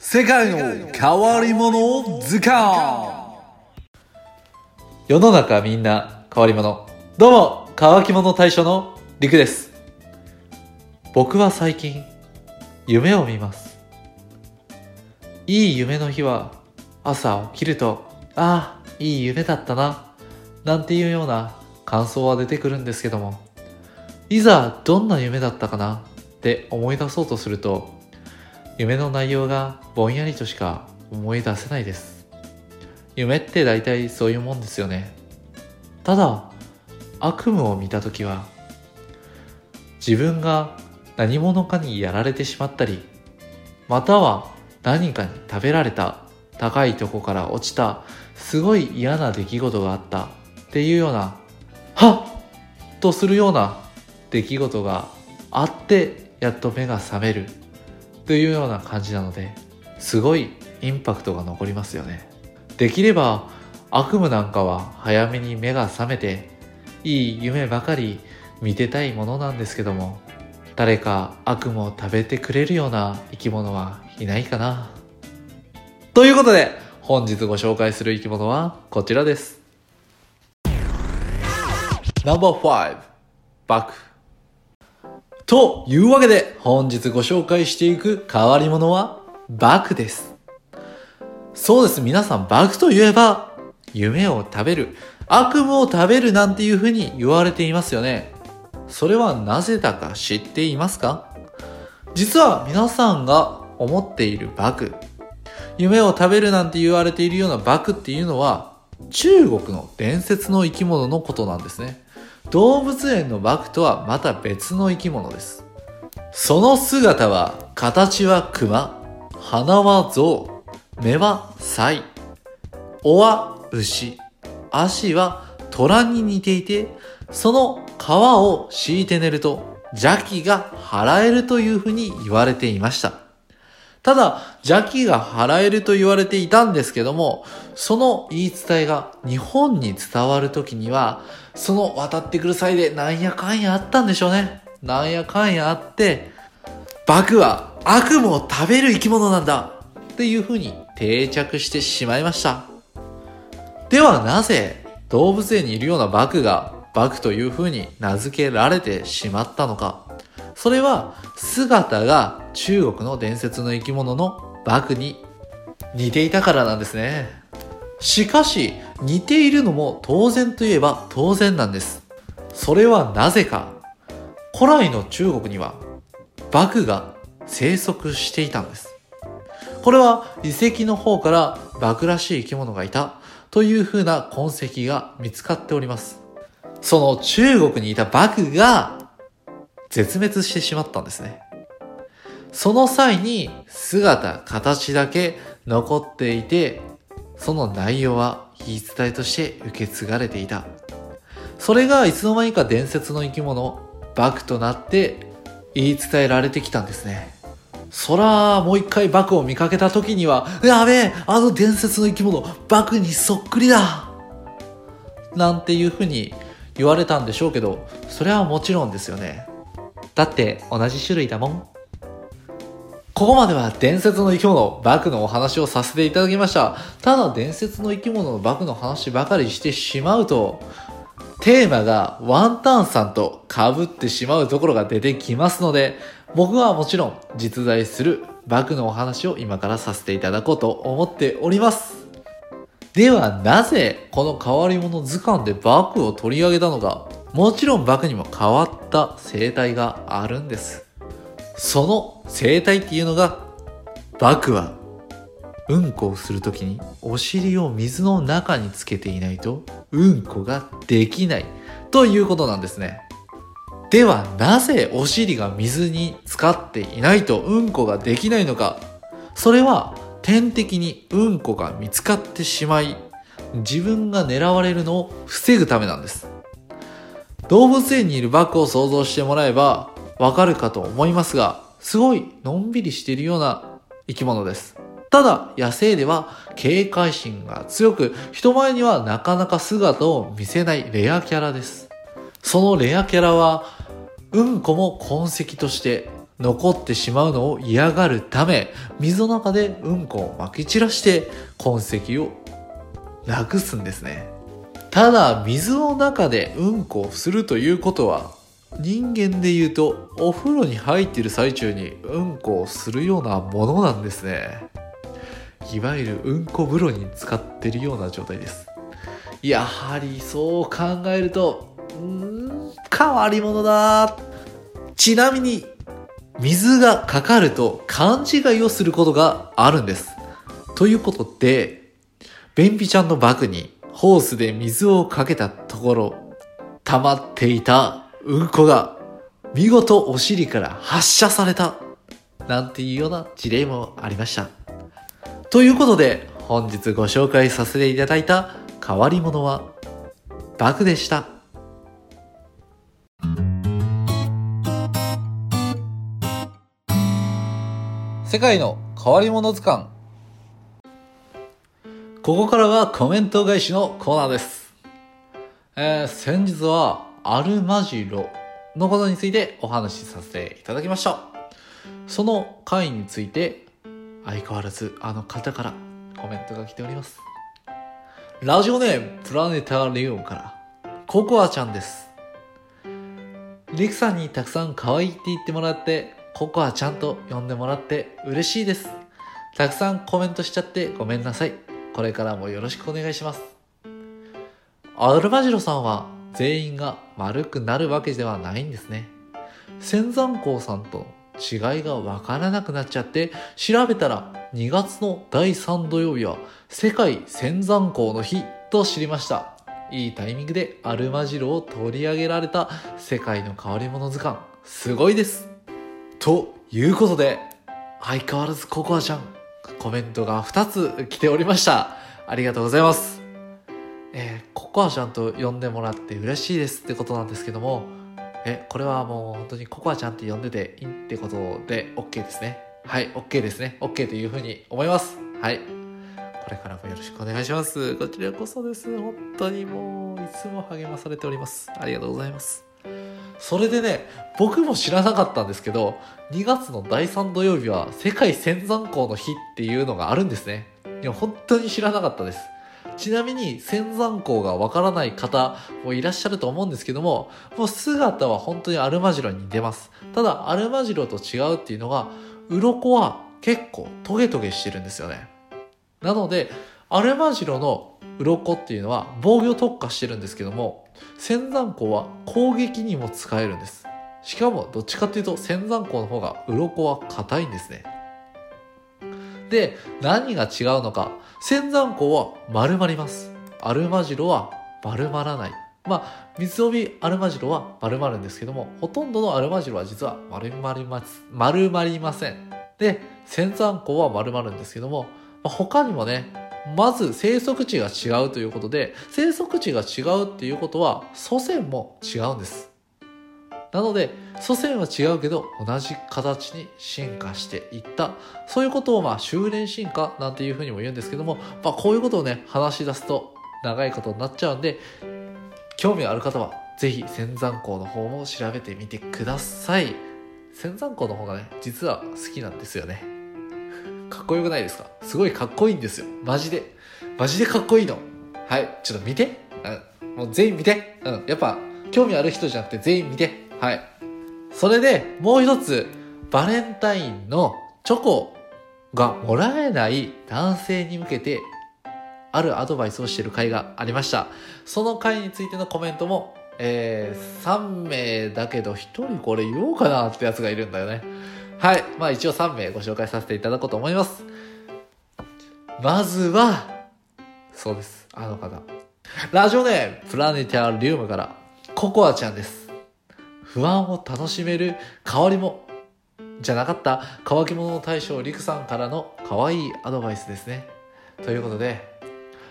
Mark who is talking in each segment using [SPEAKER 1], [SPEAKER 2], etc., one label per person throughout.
[SPEAKER 1] 世界の変わり者図鑑世の中みんな変わり者。どうも乾き物大将のりくです。僕は最近夢を見ます。いい夢の日は朝起きるとああいい夢だったななんていうような感想は出てくるんですけども。いざどんな夢だったかなって思い出そうとすると夢の内容がぼんやりとしか思い出せないです。夢って大体そういうもんですよね。ただ悪夢を見た時は自分が何者かにやられてしまったりまたは何かに食べられた高いとこから落ちたすごい嫌な出来事があったっていうようなはっ!とするような出来事があってやっと目が覚める。というような感じなのですごいインパクトが残りますよね。できれば悪夢なんかは早めに目が覚めていい夢ばかり見てたいものなんですけども誰か悪夢を食べてくれるような生き物はいないかな。ということで本日ご紹介する生き物はこちらです。No.5 バク。というわけで本日ご紹介していく変わり者はバクです。そうです。皆さんバクといえば夢を食べる悪夢を食べるなんていう風に言われていますよね。それはなぜだか知っていますか？実は皆さんが思っているバク夢を食べるなんて言われているようなバクっていうのは中国の伝説の生き物のことなんですね。動物園のバクとはまた別の生き物です。その姿は、形は熊、鼻は象、目はサイ、尾は牛、足は虎に似ていて、その皮を敷いて寝ると邪気が払えるというふうに言われていました。ただ、邪気が払えると言われていたんですけども、その言い伝えが日本に伝わるときには、その渡ってくる際でなんやかんやあったんでしょうね。なんやかんやあって、バクは悪夢を食べる生き物なんだっていう風に定着してしまいました。ではなぜ動物園にいるようなバクがバクという風に名付けられてしまったのか。それは姿が中国の伝説の生き物のバクに似ていたからなんですね。しかし似ているのも当然といえば当然なんです。それはなぜか古来の中国にはバクが生息していたんです。これは遺跡の方からバクらしい生き物がいたという風な痕跡が見つかっております。その中国にいたバクが絶滅してしまったんですね。その際に姿、形だけ残っていて、その内容は言い伝えとして受け継がれていた。それがいつの間にか伝説の生き物、バクとなって言い伝えられてきたんですね。そら、もう一回バクを見かけた時には、やべえ、あの伝説の生き物、バクにそっくりだなんていう風に言われたんでしょうけど、それはもちろんですよね。だって同じ種類だもん。ここまでは伝説の生き物、バクのお話をさせていただきました。ただ伝説の生き物のバクの話ばかりしてしまうと、テーマがワンタンさんと被ってしまうところが出てきますので、僕はもちろん実在するバクのお話を今からさせていただこうと思っております。ではなぜこの変わり者図鑑でバクを取り上げたのかもちろんバクにも変わった生態があるんです。その生態っていうのが、バクは、うんこをするときにお尻を水の中につけていないと、うんこができないということなんですね。ではなぜお尻が水に浸かっていないとうんこができないのかそれは天敵にうんこが見つかってしまい自分が狙われるのを防ぐためなんです。動物園にいるバクを想像してもらえばわかるかと思いますが、すごいのんびりしているような生き物です。ただ、野生では警戒心が強く、人前にはなかなか姿を見せないレアキャラです。そのレアキャラは、うんこも痕跡として残ってしまうのを嫌がるため、水の中でうんこを撒き散らして痕跡をなくすんですね。ただ、水の中でうんこをするということは、人間で言うと、お風呂に入っている最中にうんこをするようなものなんですね。いわゆるうんこ風呂に使ってるような状態です。やはりそう考えると、うん、変わり者だ。ちなみに、水がかかると勘違いをすることがあるんです。ということで、便秘ちゃんのバッグにホースで水をかけたところ、溜まっていたうんこが見事お尻から発射された。なんていうような事例もありました。ということで、本日ご紹介させていただいた変わり者はバグでした。世界の変わり者図鑑ここからはコメント返しのコーナーです。えー、先日はアルマジロのことについてお話しさせていただきました。その回について相変わらずあの方からコメントが来ております。ラジオネームプラネタリウムからココアちゃんです。リクさんにたくさん可愛いって言ってもらってココアちゃんと呼んでもらって嬉しいです。たくさんコメントしちゃってごめんなさい。これからもよろしくお願いします。アルバジロさんは全員が丸くなるわけではないんですね。仙山校さんと違いがわからなくなっちゃって調べたら2月の第3土曜日は世界仙山校の日と知りました。いいタイミングでアルマジロを取り上げられた世界の変わり者図鑑。すごいです。ということで、相変わらずココアちゃんコメントが2つ来ておりました。ありがとうございます。えー、ココアちゃんと呼んでもらって嬉しいですってことなんですけども、え、これはもう本当にココアちゃんって呼んでていいってことで OK ですね。はい、OK ですね。OK というふうに思います。はい。これからもよろしくお願いします。こちらこそです。本当にもう、いつも励まされております。ありがとうございます。それでね、僕も知らなかったんですけど、2月の第3土曜日は世界仙山港の日っていうのがあるんですね。いや、本当に知らなかったです。ちなみに仙山港がわからない方もいらっしゃると思うんですけども、もう姿は本当にアルマジロに出ます。ただ、アルマジロと違うっていうのが、鱗は結構トゲトゲしてるんですよね。なので、アルマジロの鱗っていうのは防御特化してるんですけども、仙山港は攻撃にも使えるんです。しかもどっちかっていうと仙山港の方が鱗は硬いんですね。で、何が違うのか。仙山港は丸まります。アルマジロは丸まらない。まあ、水帯アルマジロは丸まるんですけども、ほとんどのアルマジロは実は丸まります、丸まりません。で、仙山港は丸まるんですけども、まあ、他にもね、まず生息地が違うということで、生息地が違うっていうことは祖先も違うんです。なので、祖先は違うけど同じ形に進化していった。そういうことをまあ修練進化なんていうふうにも言うんですけども、まあこういうことをね、話し出すと長いことになっちゃうんで、興味ある方はぜひ仙山港の方も調べてみてください。仙山港の方がね、実は好きなんですよね。かっこよくないですか？すごいかっこいいんですよ。マジで。マジでかっこいいの。はい。ちょっと見て。うん。もう全員見て。うん。やっぱ、興味ある人じゃなくて全員見て。はい。それで、もう一つ、バレンタインのチョコがもらえない男性に向けて、あるアドバイスをしている回がありました。その回についてのコメントも、えー、3名だけど1人これ言おうかなってやつがいるんだよね。はい。まあ一応3名ご紹介させていただこうと思います。まずは、そうです。あの方。ラジオネーム、プラネタリウムから、ココアちゃんです。不安を楽しめる変わりも、じゃなかった乾き物の大将リクさんからの可愛いアドバイスですね。ということで、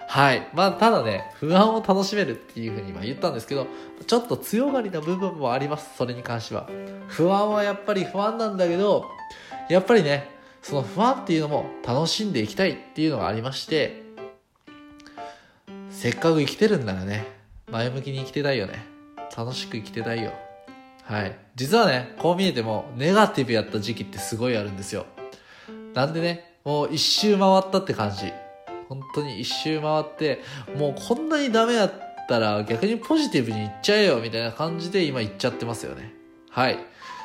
[SPEAKER 1] はい。まあ、ただね、不安を楽しめるっていうふうに今言ったんですけど、ちょっと強がりな部分もあります。それに関しては。不安はやっぱり不安なんだけど、やっぱりね、その不安っていうのも楽しんでいきたいっていうのがありまして、せっかく生きてるんならね、前向きに生きてたいよね。楽しく生きてたいよ。はい。実はね、こう見えても、ネガティブやった時期ってすごいあるんですよ。なんでね、もう一周回ったって感じ。本当に一周回って、もうこんなにダメやったら逆にポジティブにいっちゃえよみたいな感じで今言っちゃってますよね。はい。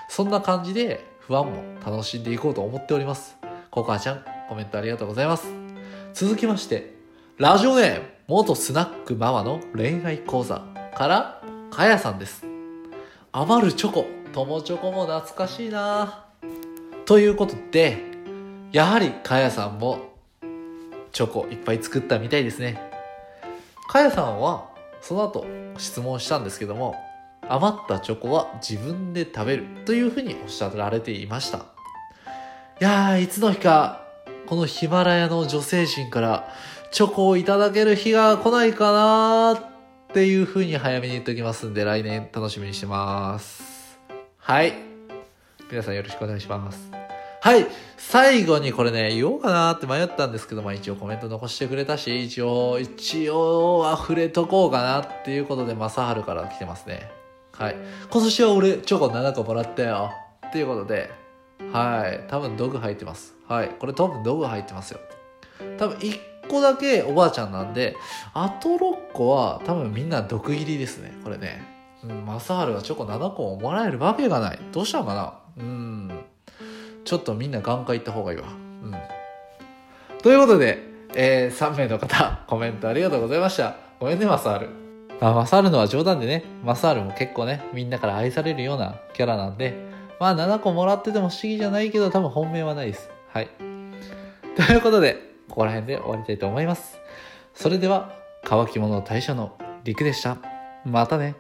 [SPEAKER 1] そんな感じで不安も楽しんでいこうと思っております。ココアちゃん、コメントありがとうございます。続きまして、ラジオネーム、元スナックママの恋愛講座から、かやさんです。余るチョコ、友チョコも懐かしいなということで、やはりかやさんもチョコいっぱい作ったみたいですね。かやさんはその後質問したんですけども、余ったチョコは自分で食べるというふうにおっしゃられていました。いやー、いつの日か、このヒマラヤの女性陣からチョコをいただける日が来ないかなーっていうふうに早めに言っておきますんで、来年楽しみにしてます。はい。皆さんよろしくお願いします。はい。最後にこれね、言おうかなって迷ったんですけど、まあ一応コメント残してくれたし、一応、一応は触れとこうかなっていうことで、まさはるから来てますね。はい。今年は俺、チョコ7個もらったよ。っていうことで、はい。多分道具入ってます。はい。これ多分道具入ってますよ。多分1個だけおばあちゃんなんで、あと6個は多分みんな毒入りですね。これね。うん、マサハルがチョコ7個ももらえるわけがない。どうしたのかな？うん。ちょっとみんな眼科行った方がいいわ。うん。ということで、えー、3名の方、コメントありがとうございました。ごめんね、マサハル。まあ、マサハルのは冗談でね、マサハルも結構ね、みんなから愛されるようなキャラなんで、まあ7個もらってても不思議じゃないけど、多分本命はないです。はい。ということで、ここら辺で終わりたいと思います。それでは、乾き物大社の陸でした。またね。